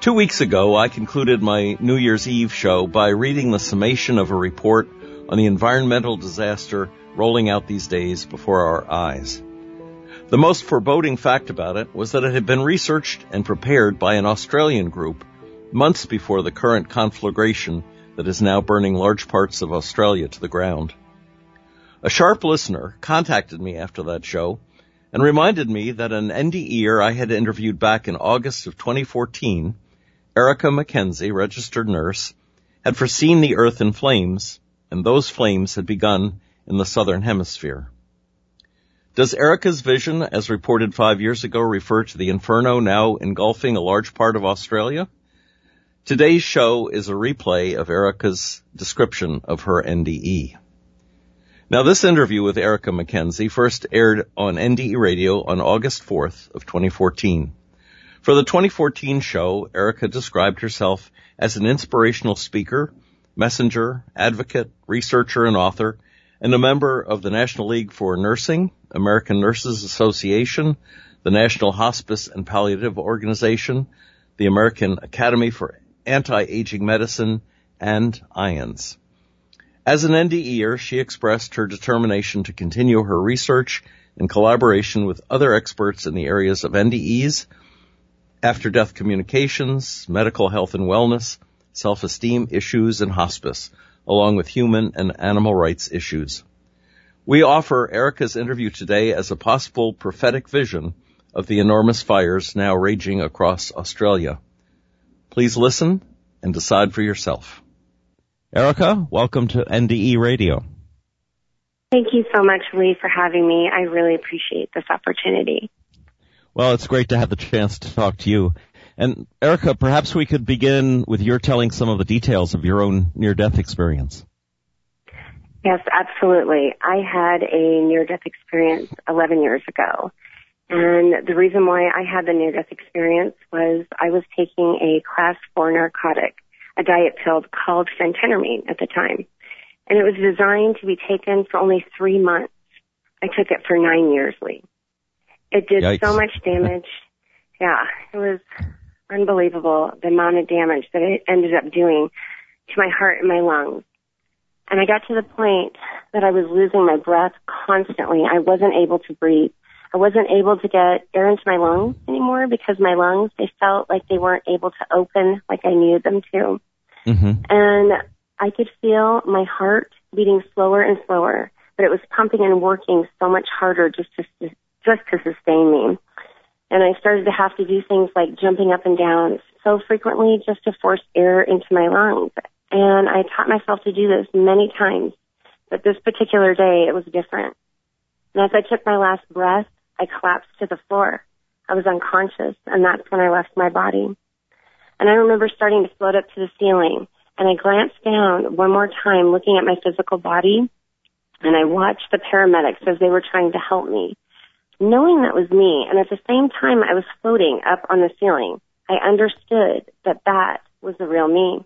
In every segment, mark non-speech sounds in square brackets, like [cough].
Two weeks ago, I concluded my New Year's Eve show by reading the summation of a report on the environmental disaster rolling out these days before our eyes. The most foreboding fact about it was that it had been researched and prepared by an Australian group months before the current conflagration that is now burning large parts of Australia to the ground. A sharp listener contacted me after that show and reminded me that an NDEer I had interviewed back in August of 2014 Erica McKenzie, registered nurse, had foreseen the earth in flames, and those flames had begun in the southern hemisphere. Does Erica's vision, as reported five years ago, refer to the inferno now engulfing a large part of Australia? Today's show is a replay of Erica's description of her NDE. Now this interview with Erica McKenzie first aired on NDE radio on August 4th of 2014. For the 2014 show, Erica described herself as an inspirational speaker, messenger, advocate, researcher, and author, and a member of the National League for Nursing, American Nurses Association, the National Hospice and Palliative Organization, the American Academy for Anti-Aging Medicine, and IANDS. As an NDEer, she expressed her determination to continue her research in collaboration with other experts in the areas of NDEs, after death communications, medical health and wellness, self-esteem issues, and hospice, along with human and animal rights issues. We offer Erica's interview today as a possible prophetic vision of the enormous fires now raging across Australia. Please listen and decide for yourself. Erica, welcome to NDE Radio. Thank you so much, Lee, for having me. I really appreciate this opportunity. Well, it's great to have the chance to talk to you. And Erica, perhaps we could begin with your telling some of the details of your own near-death experience. Yes, absolutely. I had a near-death experience 11 years ago. And the reason why I had the near-death experience was I was taking a class 4 narcotic, a diet pill called phentermine at the time. And it was designed to be taken for only three months. I took it for nine years, Lee. It did Yikes. so much damage. yeah, it was unbelievable the amount of damage that it ended up doing to my heart and my lungs. And I got to the point that I was losing my breath constantly. I wasn't able to breathe. I wasn't able to get air into my lungs anymore because my lungs, they felt like they weren't able to open like I needed them to. Mm-hmm. And I could feel my heart beating slower and slower, but it was pumping and working so much harder just to just to sustain me. And I started to have to do things like jumping up and down so frequently just to force air into my lungs. And I taught myself to do this many times, but this particular day it was different. And as I took my last breath, I collapsed to the floor. I was unconscious, and that's when I left my body. And I remember starting to float up to the ceiling, and I glanced down one more time looking at my physical body, and I watched the paramedics as they were trying to help me knowing that was me, and at the same time I was floating up on the ceiling, I understood that that was the real me.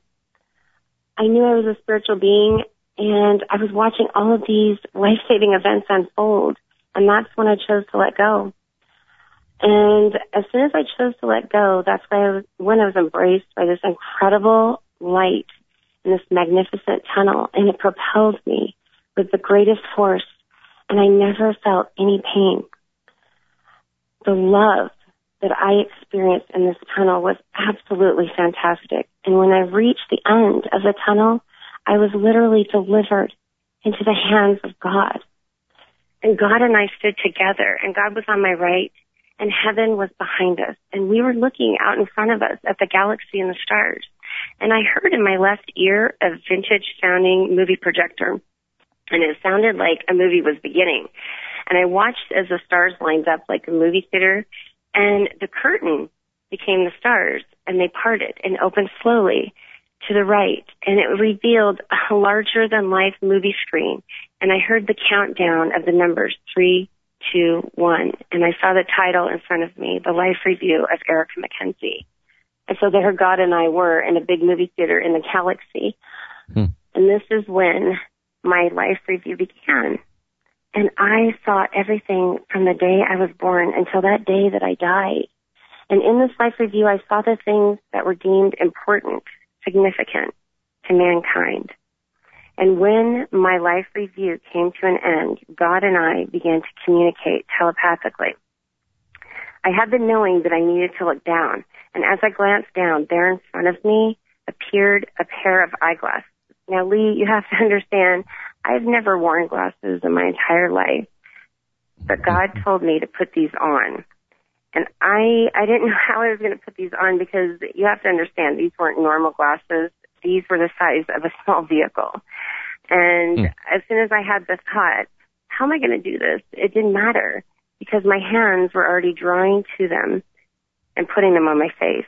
I knew I was a spiritual being, and I was watching all of these life-saving events unfold, and that's when I chose to let go. And as soon as I chose to let go, that's when I was, when I was embraced by this incredible light in this magnificent tunnel, and it propelled me with the greatest force, and I never felt any pain the love that I experienced in this tunnel was absolutely fantastic. And when I reached the end of the tunnel, I was literally delivered into the hands of God. And God and I stood together and God was on my right and heaven was behind us. And we were looking out in front of us at the galaxy and the stars. And I heard in my left ear a vintage sounding movie projector. And it sounded like a movie was beginning. And I watched as the stars lined up like a movie theater and the curtain became the stars and they parted and opened slowly. to the right and it revealed a larger than life movie screen and I heard the countdown of the numbers three, two, one, and I saw the title in front of me, The Life Review of Erica McKenzie. And so there God and I were in a big movie theater in the galaxy. Hmm. And this is when my life review began. And I saw everything from the day I was born until that day that I died. And in this life review, I saw the things that were deemed important, significant to mankind. And when my life review came to an end, God and I began to communicate telepathically. I had been knowing that I needed to look down, and as I glanced down, there in front of me appeared a pair of eyeglasses. Now, Lee, you have to [laughs] understand, I've never worn glasses in my entire life, but God told me to put these on. And I, I didn't [laughs] know how I was going to put these on because you have to understand these weren't normal glasses. These were the size of a [laughs] small vehicle. And mm. as soon as I had the thought, how am I going to do this? It didn't matter because my hands were already drawing to them and putting them on my face.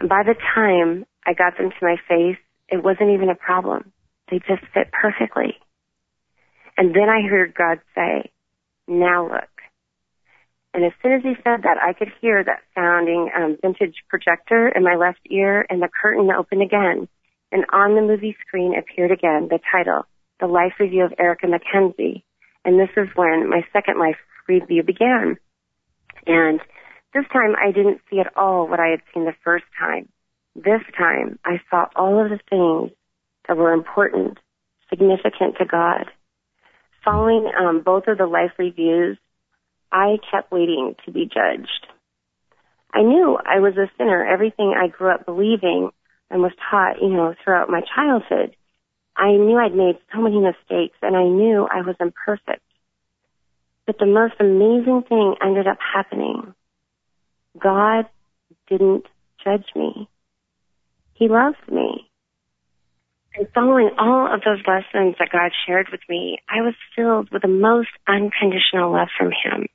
And by the time I got them to my face, it wasn't even a problem. They just fit perfectly. And then I heard God say, now look. And as soon as he said that, I could hear that sounding um, vintage projector in my left ear, and the curtain opened again. And on the movie screen appeared again the title, The Life Review of Erica McKenzie. And this is when my second life review began. And this time I didn't see at all what I had seen the first time. This time I saw all of the things that were important, significant to God. Following um, both of the life reviews, I kept waiting to be judged. I knew I was a sinner. Everything I grew up believing and was taught, you know, throughout my childhood. I knew I'd made so many mistakes and I knew I was imperfect. But the most amazing thing ended up happening. God didn't judge me. He loves me. And following all of those lessons that God shared with me, I was filled with the most unconditional love from Him.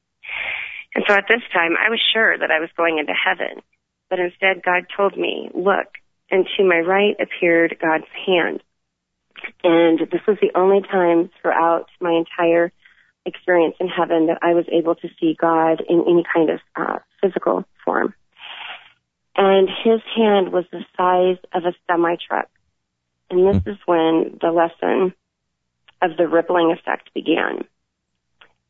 And so at this time, I was sure that I was going into heaven. But instead, God told me, look, and to my right appeared God's hand. And this was the only time throughout my entire experience in heaven that I was able to see God in any kind of uh, physical form. And his hand was the size of a semi truck. And this mm-hmm. is when the lesson of the rippling effect began.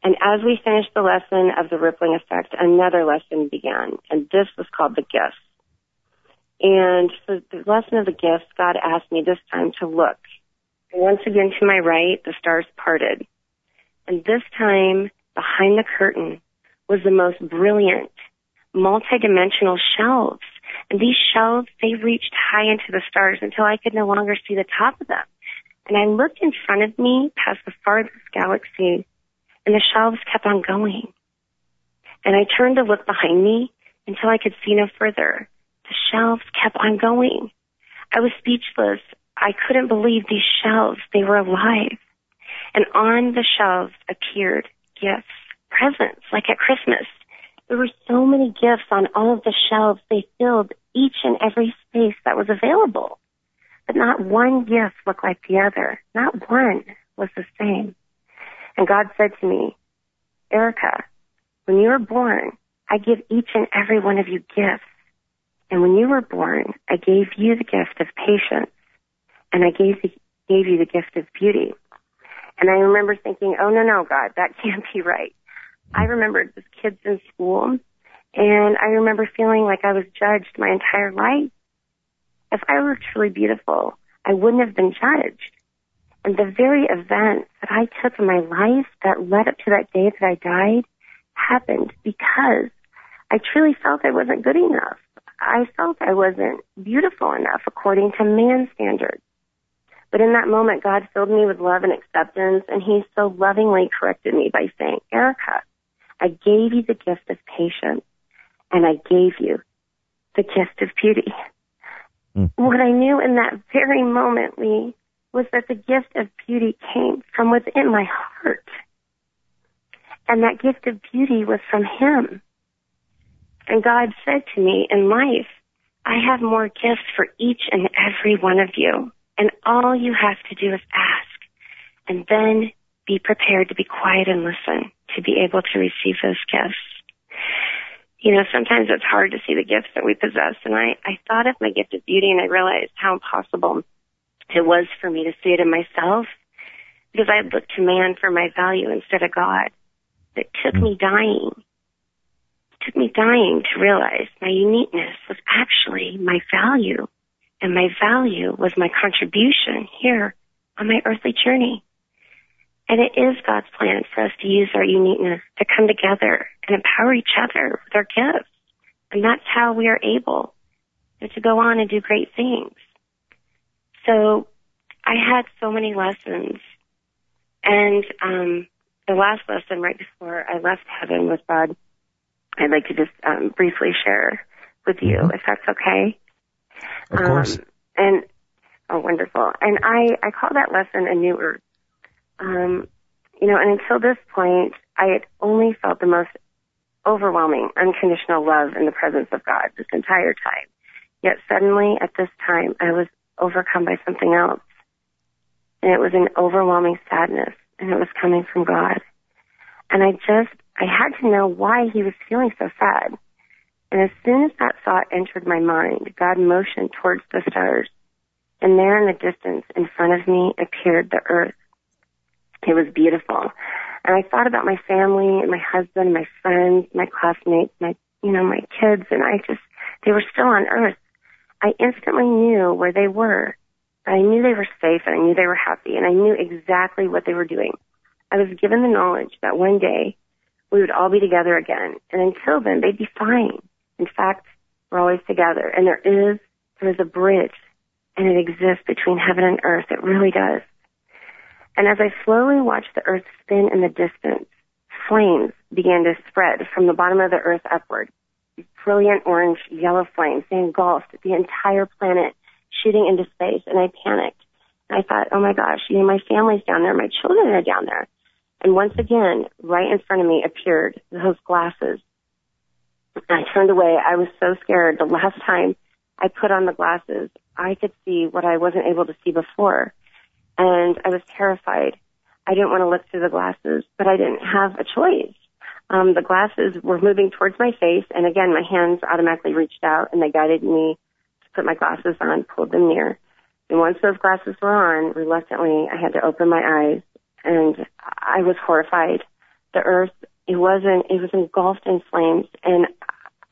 And as we finished the lesson of the rippling effect, another lesson began. And this was called the gifts. And for the lesson of the gifts, God asked me this time to look. And once again to my right, the stars parted. And this time, behind the curtain was the most brilliant, multidimensional shelves. And these shelves, they reached high into the stars until I could no longer see the top of them. And I looked in front of me past the farthest galaxy, and the shelves kept on going. And I turned to look behind me until I could see no further. The shelves kept on going. I was speechless. I couldn't believe these shelves. They were alive. And on the shelves appeared gifts, presents, like at Christmas. There were so many gifts on all of the shelves. They filled each and every space that was available. But not one gift looked like the other. Not one was the same. And God said to me, Erica, when you were born, I give each and every one of you gifts. And when you were born, I gave you the gift of patience and I gave, the, gave you the gift of beauty. And I remember thinking, oh no, no, God, that [laughs] can't be right. I remembered the kids in school and I remember feeling like I was judged my entire life. If I were truly beautiful, I wouldn't have been judged. And the very events that I took in my life that led up to that day that I died happened because I truly felt I wasn't good enough. I felt I wasn't beautiful enough according to man's standards. But in that moment, God filled me with love and acceptance, and He so lovingly corrected me by saying, Erica, I gave you the gift of patience, and I gave you the gift of beauty. Mm. What I knew in that very moment, Lee, was that the gift of beauty came from within my heart. And that gift of beauty was from Him. And God said to me in life, I have more gifts for each and every one of you. And all you have to do is ask and then be prepared to be quiet and listen be able to receive those gifts. You know, sometimes it's hard to see the gifts that we possess. And I, I thought of my gift of beauty and I realized how impossible it was for me to see it in myself because I had looked to man for my value instead of God. It took me dying. It took me dying to realize my uniqueness was actually my value and my value was my contribution here on my earthly journey. And it is God's plan for us to use our uniqueness to come together and empower each other with our gifts. And that's how we are able to go on and do great things. So I had so many lessons. And um, the last lesson right before I left heaven with God, I'd like to just um, briefly share with you, mm-hmm. if that's okay. Of course. Um, and oh, wonderful. And I I call that lesson a new earth. Um, you know, and until this point, I had only felt the most overwhelming, unconditional love in the presence of God this entire time. Yet suddenly, at this time, I was overcome by something else. And it was an overwhelming sadness, and it was coming from God. And I just, I had to know why he was feeling so sad. And as soon as that thought entered my mind, God motioned towards the stars. And there in the distance in front of me appeared the earth. It was beautiful. And I thought about my family my husband, my friends, my classmates, my, you know, my kids, and I just, they were still on earth. I instantly knew where they were. I knew they were safe and I knew they were happy and I knew exactly what they were doing. I was given the knowledge that one day we would all be together again. And until then, they'd be fine. In fact, we're always together. And there is, there is a bridge and it exists between heaven and earth. It really does. And as I slowly watched the earth spin in the distance, flames began to spread from the bottom of the earth upward. Brilliant orange, yellow flames. They engulfed the entire planet, shooting into space. And I panicked. And I thought, oh my gosh, you know, my family's down there. My children are down there. And once again, right in front of me appeared those glasses. I turned away. I was so scared. The last time I put on the glasses, I could see what I wasn't able to see before and I was terrified. I didn't want to look through the glasses, but I didn't have a choice. Um, the glasses were moving towards my face, and again, my hands automatically reached out and they guided me to put my glasses on, pulled them near. And once those glasses were on, reluctantly, I had to open my eyes, and I was horrified. The earth, it wasn't, it was engulfed in flames, and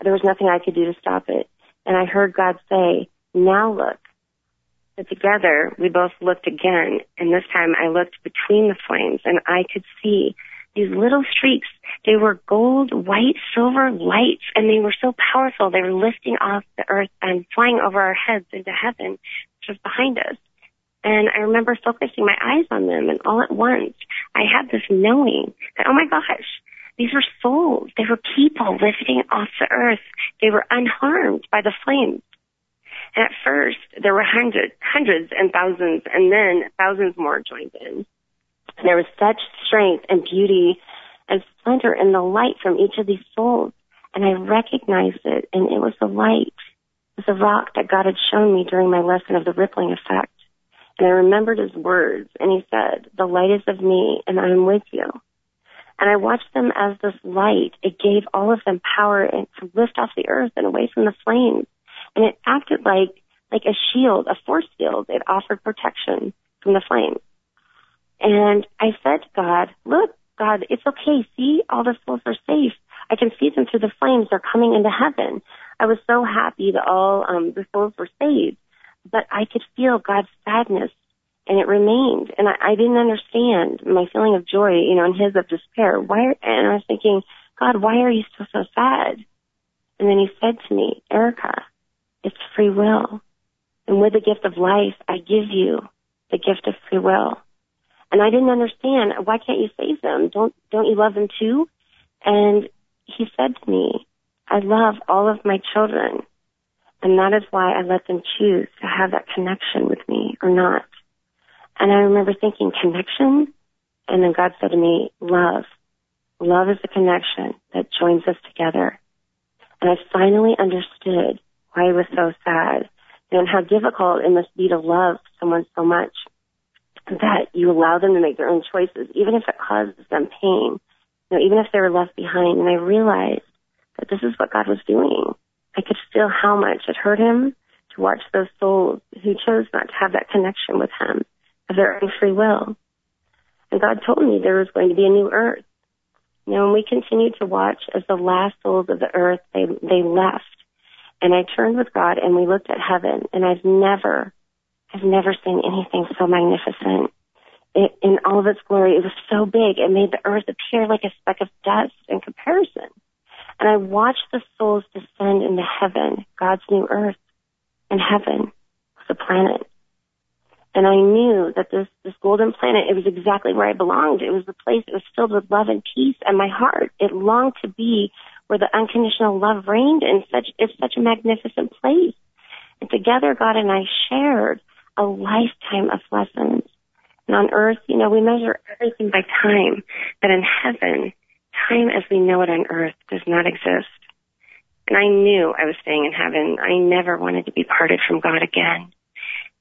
there was nothing I could do to stop it. And I heard God say, now look, but together, we both looked again, and this time I looked between the flames, and I could see these little streaks. They were gold, white, silver lights, and they were so powerful. They were lifting off the earth and flying over our heads into heaven, which was behind us. And I remember focusing my eyes on them, and all at once, I had this knowing that, oh my gosh, these were souls. They were people lifting off the earth. They were unharmed by the flames. At first, there were hundreds, hundreds and thousands, and then thousands more joined in. And there was such strength and beauty and splendor in the light from each of these souls. And I recognized it, and it was the light. It was a rock that God had shown me during my lesson of the rippling effect. And I remembered his words, and he said, the light is of me, and I am with you. And I watched them as this light. It gave all of them power to lift off the earth and away from the flames and it acted like like a shield, a force field. It offered protection from the flames. And I said to God, look, God, it's okay. See, all the souls are safe. I can see them through the flames. They're coming into heaven. I was so happy that all um, the souls were saved, but I could feel God's sadness, and it remained. And I, I didn't understand my feeling of joy, you know, and His of despair. Why? Are, And I was thinking, God, why are you still so sad? And then He said to me, Erica, it's free will. And with the gift of life, I give you the gift of free will. And I didn't understand, why can't you save them? Don't, don't you love them too? And he said to me, I love all of my children. And that is why I let them choose to have that connection with me or not. And I remember thinking, connection? And then God said to me, love. Love is the connection that joins us together. And I finally understood why he was so sad, and how difficult it must be to love someone so much that you allow them to make their own choices, even if it causes them pain, you know, even if they were left behind. And I realized that this is what God was doing. I could feel how much it hurt him to watch those souls who chose not to have that connection with him of their own free will. And God told me there was going to be a new earth. You know, and we continued to watch as the last souls of the earth, they, they left. And I turned with God and we looked at heaven and I've never, I've never seen anything so magnificent. It, in all of its glory, it was so big, it made the earth appear like a speck of dust in comparison. And I watched the souls descend into heaven, God's new earth. And heaven was a planet. And I knew that this, this golden planet, it was exactly where I belonged. It was the place that was filled with love and peace and my heart. It longed to be where the unconditional love reigned in such, it's such a magnificent place. And together God and I shared a lifetime of lessons. And on earth, you know, we measure everything by time, but in heaven, time as we know it on earth does not exist. And I knew I was staying in heaven. I never wanted to be parted from God again.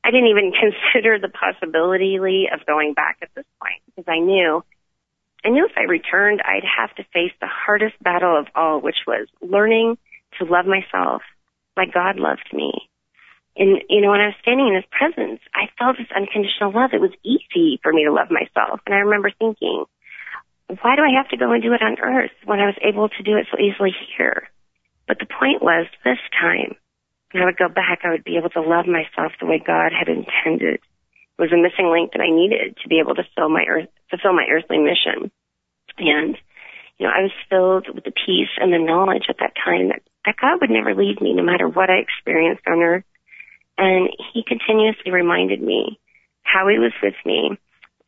I didn't even [laughs] consider the possibility, Lee, of going back at this point because I knew, I knew if I returned, I'd have to face the hardest battle of all, which was learning to love myself like God loved me. And, you know, when I was standing in his presence, I felt this unconditional love. It was easy for me to love myself. And I remember thinking, why do I have to go and do it on earth when I was able to do it so easily here? But the point was this time when I would go back, I would be able to love myself the way God had intended. Was a missing link that I needed to be able to fill my earth, fulfill my earthly mission. And, you know, I was filled with the peace and the knowledge at that time that, that God would never leave me no matter what I experienced on earth. And he continuously reminded me how he was with me.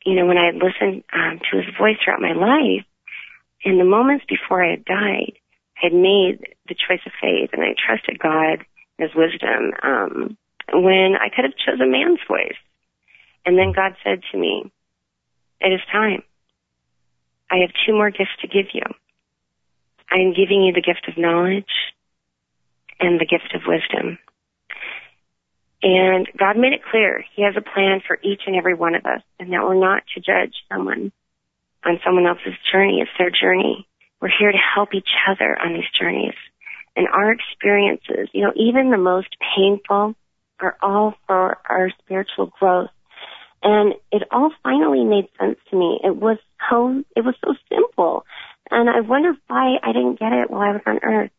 You know, when I had listened um, to his voice throughout my life, in the moments before I had died, I had made the choice of faith and I trusted God his wisdom um, when I could have chosen man's voice. And then God said to me, it is time. I have two more gifts to give you. I am giving you the gift of knowledge and the gift of wisdom. And God made it clear He has a plan for each and every one of us and that we're not to judge someone on someone else's journey. It's their journey. We're here to help each other on these journeys and our experiences, you know, even the most painful are all for our spiritual growth. And it all finally made sense to me. It was so, it was so simple. And I wonder why I didn't get it while I was on earth.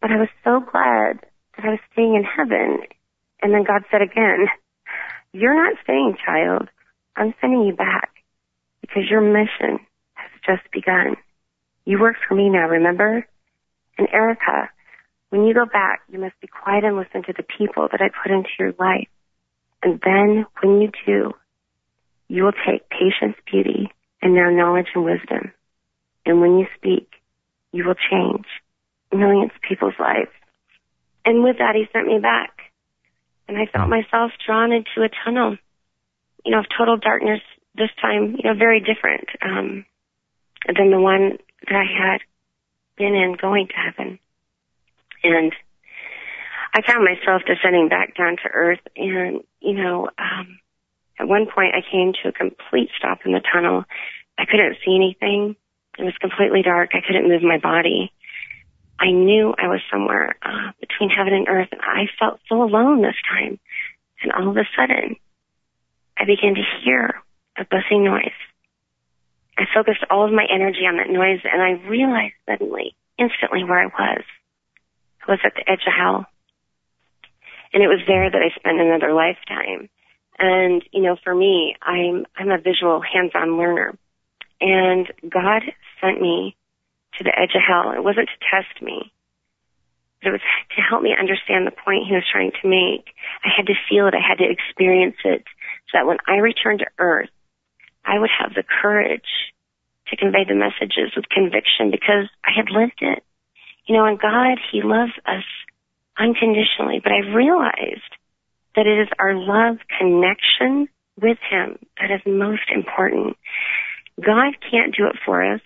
But I was so glad that I was staying in heaven. And then God said again, you're not staying, child. I'm sending you back because your mission has just begun. You work for me now, remember? And Erica, when you go back, you must be quiet and listen to the people that I put into your life. And then when you do, you will take patience, beauty, and now knowledge and wisdom. And when you speak, you will change millions of people's lives. And with that, he sent me back. And I felt myself drawn into a tunnel, you know, of total darkness this time, you know, very different, um, than the one that I had been in going to heaven. And I found myself descending back down to earth and, you know, um, at one point I came to a complete stop in the tunnel. I couldn't see anything. It was completely dark. I couldn't move my body. I knew I was somewhere uh, between heaven and earth, and I felt so alone this time. And all of a sudden, I began to hear a buzzing noise. I focused all of my energy on that noise and I realized suddenly, instantly where I was. I was at the edge of hell. And it was there that I spent another lifetime. And, you know, for me, I'm, I'm a visual hands-on learner. And God sent me to the edge of hell. It wasn't to test me. But it was to help me understand the point he was trying to make. I had to feel it. I had to experience it so that when I returned to earth, I would have the courage to convey the messages with conviction because I had lived it. You know, and God, He loves us unconditionally, but I've realized that it is our love connection with Him that is most important. God can't do it for us.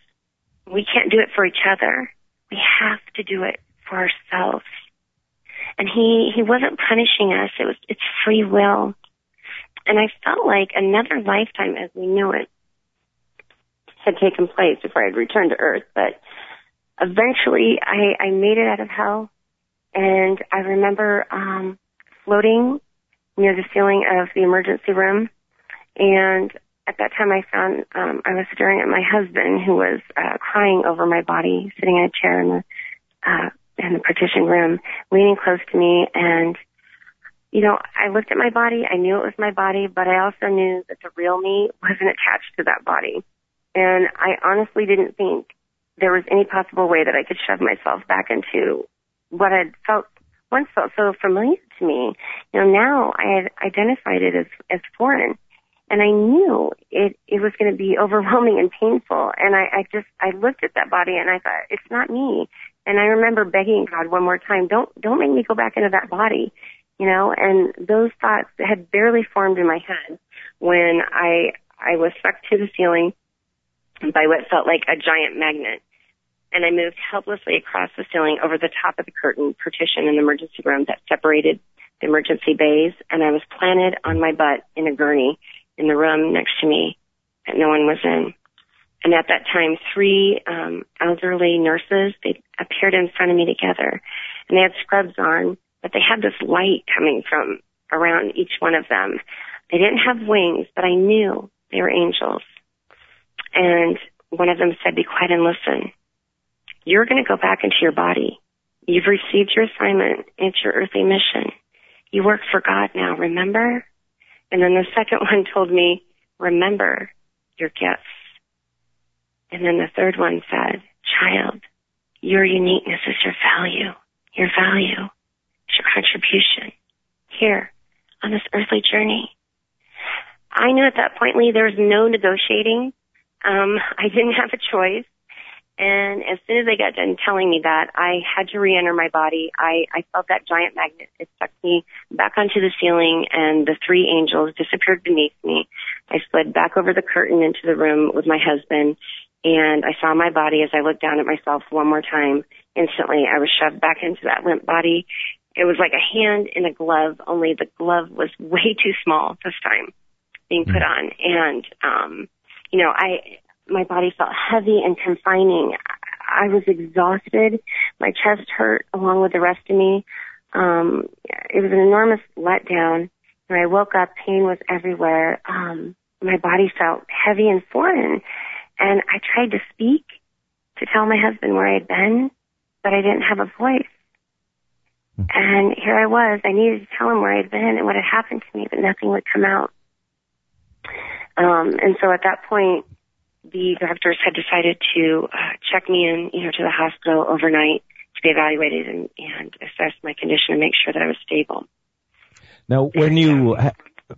We can't do it for each other. We have to do it for ourselves. And he, he wasn't punishing us. It was, it's free will. And I felt like another lifetime as we knew it had taken place before I had returned to earth. But eventually I, I made it out of hell. And I remember, um, floating near the ceiling of the emergency room. And at that time I found, um, I was staring at my husband who was, uh, crying over my body, sitting in a chair in the, uh, in the partition room, leaning close to me. And, you know, I looked at my body. I knew it was my body, but I also knew that the real me wasn't attached to that body. And I honestly didn't think there was any possible way that I could shove myself back into what I'd felt once felt so familiar to me. You know, now I had identified it as, as foreign. And I knew it, it was going to be [laughs] overwhelming and painful. And I, I just, I looked at that body and I thought, it's not me. And I remember begging God one more time, don't, don't make me go back into that body. You know, and those thoughts had barely formed in my head when I, I was stuck to the ceiling by what felt like a giant magnet. And I moved helplessly across the ceiling over the top of the curtain partition in the emergency room that separated the emergency bays. And I was planted on my butt in a gurney in the room next to me that no one was in. And at that time, three um, elderly nurses, they appeared in front of me together. And they had scrubs on, but they had this light coming from around each one of them. They didn't have wings, but I knew they were angels. And one of them said, be quiet and listen. You're going to go back into your body. You've received your assignment. It's your earthly mission. You work for God now, remember? And then the [laughs] second one told me, remember your gifts. And then the third one said, child, your uniqueness is your value. Your value is your contribution here on this earthly journey. I knew at that point, Lee, there was no negotiating. Um, I didn't have a choice. And as soon as they got done telling me that, I had to re-enter my body. I, I felt that giant magnet. It sucked me back onto the ceiling and the three angels disappeared beneath me. I slid back over the curtain into the room with my husband and I saw my body as I looked down at myself one more time. Instantly, I was shoved back into that limp body. It was like a hand in a glove, only the glove was [laughs] way too small this time being put on. And, um, you know, I, my body felt heavy and confining. I was exhausted. My chest hurt along with the rest of me. Um, it was an enormous letdown. When I woke up, pain was everywhere. Um, my body felt heavy and foreign. And I tried to speak to tell my husband where I had been, but I didn't have a voice. And here I was. I needed to tell him where I had been and what had happened to me, but nothing would come out. Um, and so at that point, the doctors had decided to uh, check me in, you know, to the hospital overnight to be evaluated and, and assess my condition and make sure that I was stable. Now, when you ha-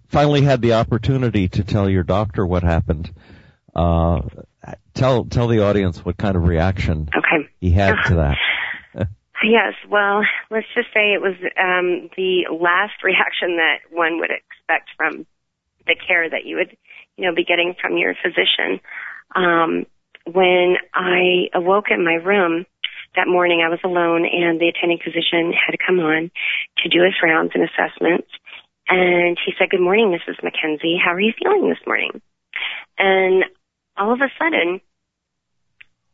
finally had the opportunity to tell your doctor what happened, uh, tell tell the audience what kind of reaction okay. he had to [laughs] that. yes, well, let's just say it was um, the last [laughs] reaction that one would expect from the care that you would, you know, be getting from your physician. Um, when I awoke in my room that morning, I was alone and the attending physician had come on to do his rounds and assessments. And he said, good morning, Mrs. McKenzie. How are you feeling this morning? And all of a sudden,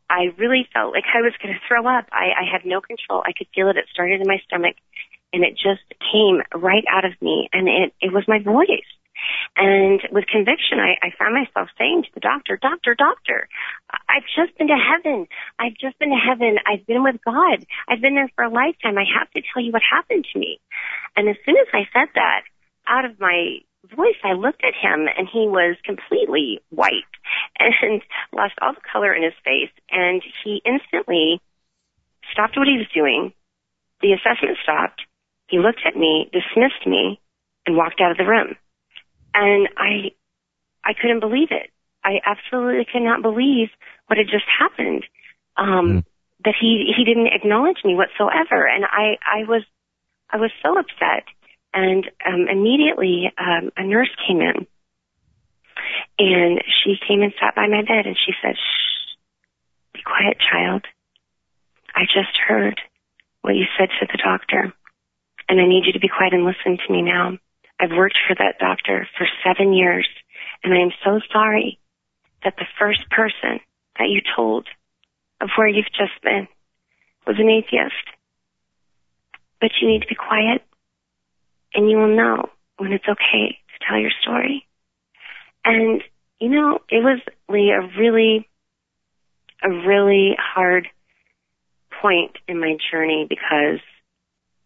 I really felt like I was going to throw up. I, I had no control. I could feel it. It started in my stomach and it just came right out of me and it, it was my voice. And with conviction, I, I found myself saying to the doctor, doctor, doctor, I've just been to heaven. I've just been to heaven. I've been with God. I've been there for a lifetime. I have to tell you what happened to me. And as soon as I said that, out of my voice, I looked at him and he was completely white and [laughs] lost all the color in his face. And he instantly stopped what he was doing. The assessment stopped. He looked at me, dismissed me, and walked out of the room and I, I couldn't believe it. I absolutely could not believe what had just happened. Um, mm. that he, he didn't acknowledge me whatsoever. And I, I was, I was so upset. And, um, immediately, um, a nurse came in and she came and sat by my bed and she said, shh, be quiet, child. I just heard what you said to the doctor. And I need you to be quiet and listen to me now. I've worked for that doctor for seven years, and I am so sorry that the first person that you told of where you've just been was an atheist. But you need to be quiet, and you will know when it's okay to tell your story. And, you know, it was Lee, a really, a really hard point in my journey because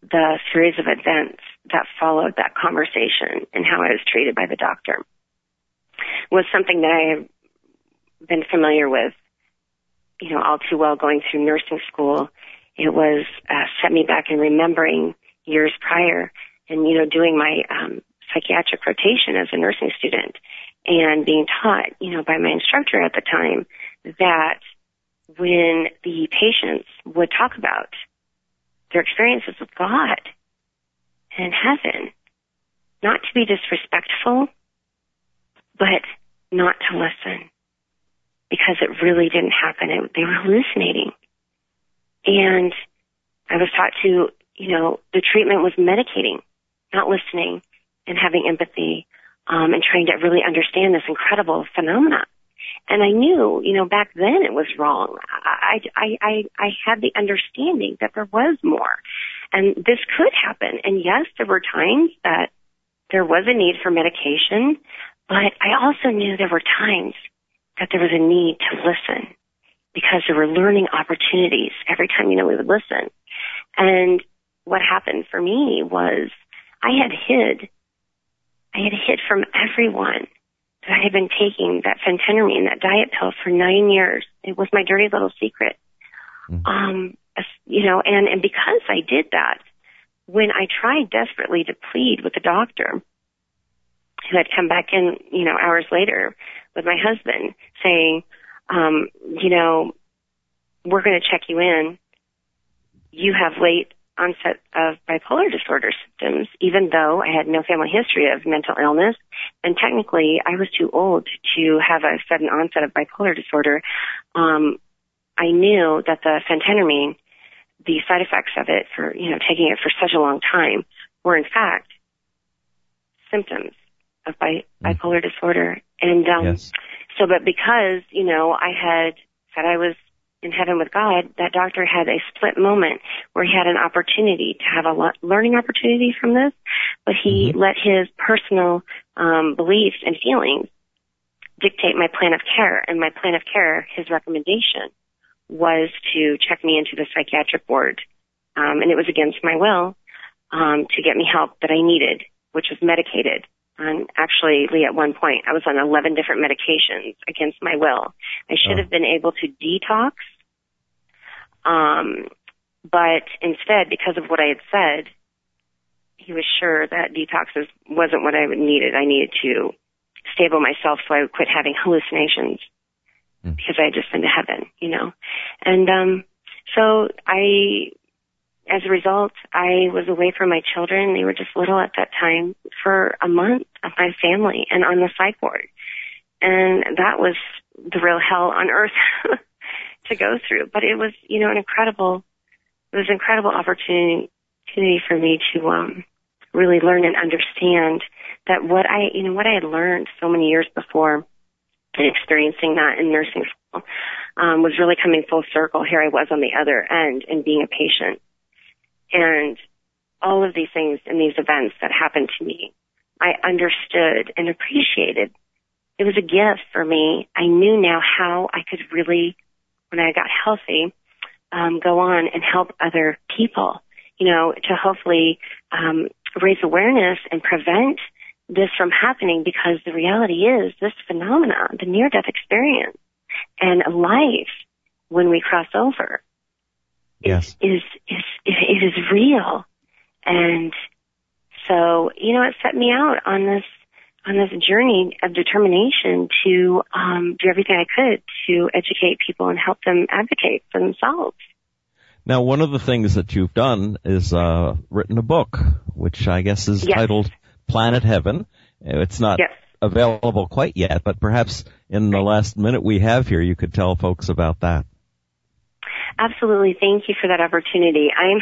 the series of events that followed that conversation and how I was treated by the doctor was something that I have been familiar with, you know, all too well going through nursing school. It was uh, set me back in remembering years prior and, you know, doing my um, psychiatric rotation as a nursing student and being taught, you know, by my instructor at the time that when the patients would talk about their experiences with God and heaven, not to be disrespectful, but not to listen because it really didn't happen. It, they were hallucinating. And I was taught to, you know, the treatment was medicating, not listening and having empathy, um, and trying to really understand this incredible phenomenon. And I knew, you know, back then it was wrong. I, I, I, I had the understanding that there was more and this could happen. And yes, there were times that there was a need for medication, but I also knew there were times that there was a need to listen because there were learning opportunities every time, you know, we would listen. And what happened for me was I had hid, I had hid from everyone that I had been taking that phentermine, that diet pill for nine years. It was my dirty little secret. Mm-hmm. Um, you know, and, and because I did that, when I tried desperately to plead with the doctor, who had come back in, you know, hours later with my husband saying, um, you know, we're going to check you in. You have late onset of bipolar disorder symptoms, even though I had no family history of mental illness. And technically, I was too old to have a sudden onset of bipolar disorder. Um, I knew that the phentermine, the side effects of it for, you know, taking it for such a long time were in fact symptoms of bi- mm. bipolar disorder. And, um, yes. so, but because, you know, I had said I was in heaven with God, that doctor had a split moment where he had an opportunity to have a learning opportunity from this, but he mm-hmm. let his personal um, beliefs and feelings dictate my plan of care. And my plan of care, his recommendation, was to check me into the psychiatric ward, um, and it was against my will um, to get me help that I needed, which was medicated. And actually, Lee, at one point, I was on 11 different medications against my will. I should oh. have been able to detox. Um, but instead, because of what I had said, he was sure that detoxes wasn't what I needed. I needed to stable myself so I would quit having hallucinations mm. because I had just been to heaven, you know. And um so I as a result, I was away from my children. They were just little at that time for a month of my family and on the psych ward. And that was the real hell on earth [laughs] to go through. But it was, you know, an incredible, it was an incredible opportunity for me to, um, really learn and understand that what I, you know, what I had learned so many years before and experiencing that in nursing school, um, was really coming full circle. Here I was on the other end and being a patient and all of these things and these events that happened to me, I understood and appreciated. It was a gift for me. I knew now how I could really, when I got healthy, um, go on and help other people, you know, to hopefully um, raise awareness and prevent this from happening because the reality is this phenomenon, the near death experience and life when we cross over yes. is, is, it is real. And so, you know, it set me out on this, on this journey of determination to, um, do everything I could to educate people and help them advocate for themselves. Now, one of the things that you've done is, uh, written a book, which I guess is yes. titled Planet Heaven. It's not yes. available quite yet, but perhaps in the last minute we have here, you could tell folks about that. Absolutely. Thank you for that opportunity. I'm,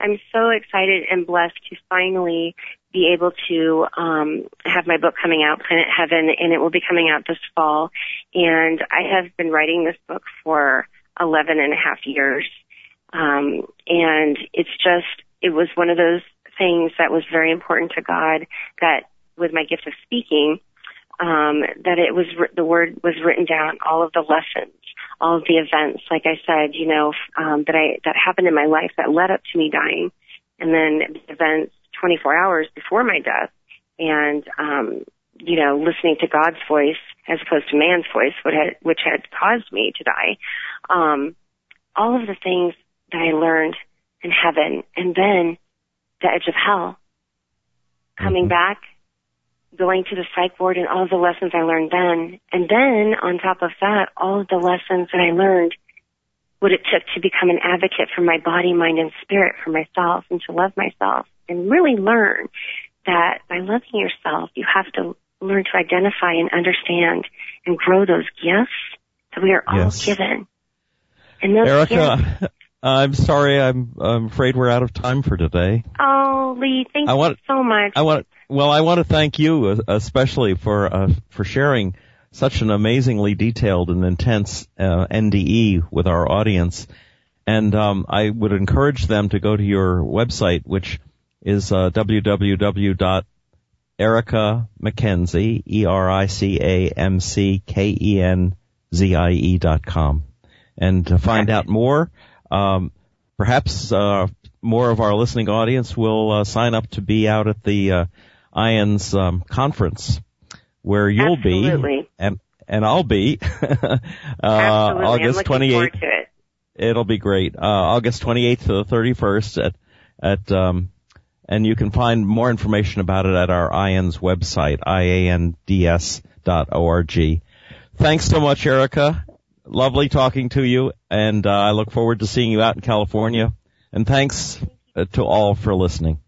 I'm so excited and blessed to finally be able to um, have my book coming out, Planet Heaven, and it will be coming out this fall. And I have been writing this book for 11 and a half years. Um, and it's just, it was one of those things that was very important to God that with my gift of speaking, um, that it was, the word was written down, all of the lessons, all of the events, like I said, you know, um, that I, that happened in my life that led up to me dying. And then the events 24 hours before my death and, um, you know, listening to God's voice as opposed to man's voice, which had, which had caused me to die. Um, all of the things that I learned in heaven and then the edge of hell, coming mm-hmm. back, going to the psych ward and all the lessons I learned then. And then on top of that, all of the lessons that I learned what it took to become an advocate for my body, mind, and spirit for myself and to love myself and really learn that by loving yourself, you have to learn to identify and understand and grow those gifts that we are all yes. given. And those Erica, gifts, I'm sorry, I'm, I'm afraid we're out of time for today. Oh, Lee, thank I want, you so much. I want, well, I want to thank you especially for, uh, for sharing such an amazingly detailed and intense uh, NDE with our audience. And um, I would encourage them to go to your website, which is uh, www.ericamckenzie, E-R-I-C-A-M-C-K-E-N-Z-I-E dot com. And to find out more, um, perhaps uh, more of our listening audience will uh, sign up to be out at the uh, IANDS um, conference where you'll Absolutely. be and and I'll be [laughs] uh, August 28th. It. It'll be great. Uh, August 28th to the 31st at at um, and you can find more information about it at our IANDS website, iands.org. Thanks so much, Erica. Lovely talking to you, and uh, I look forward to seeing you out in California. And thanks uh, to all for listening.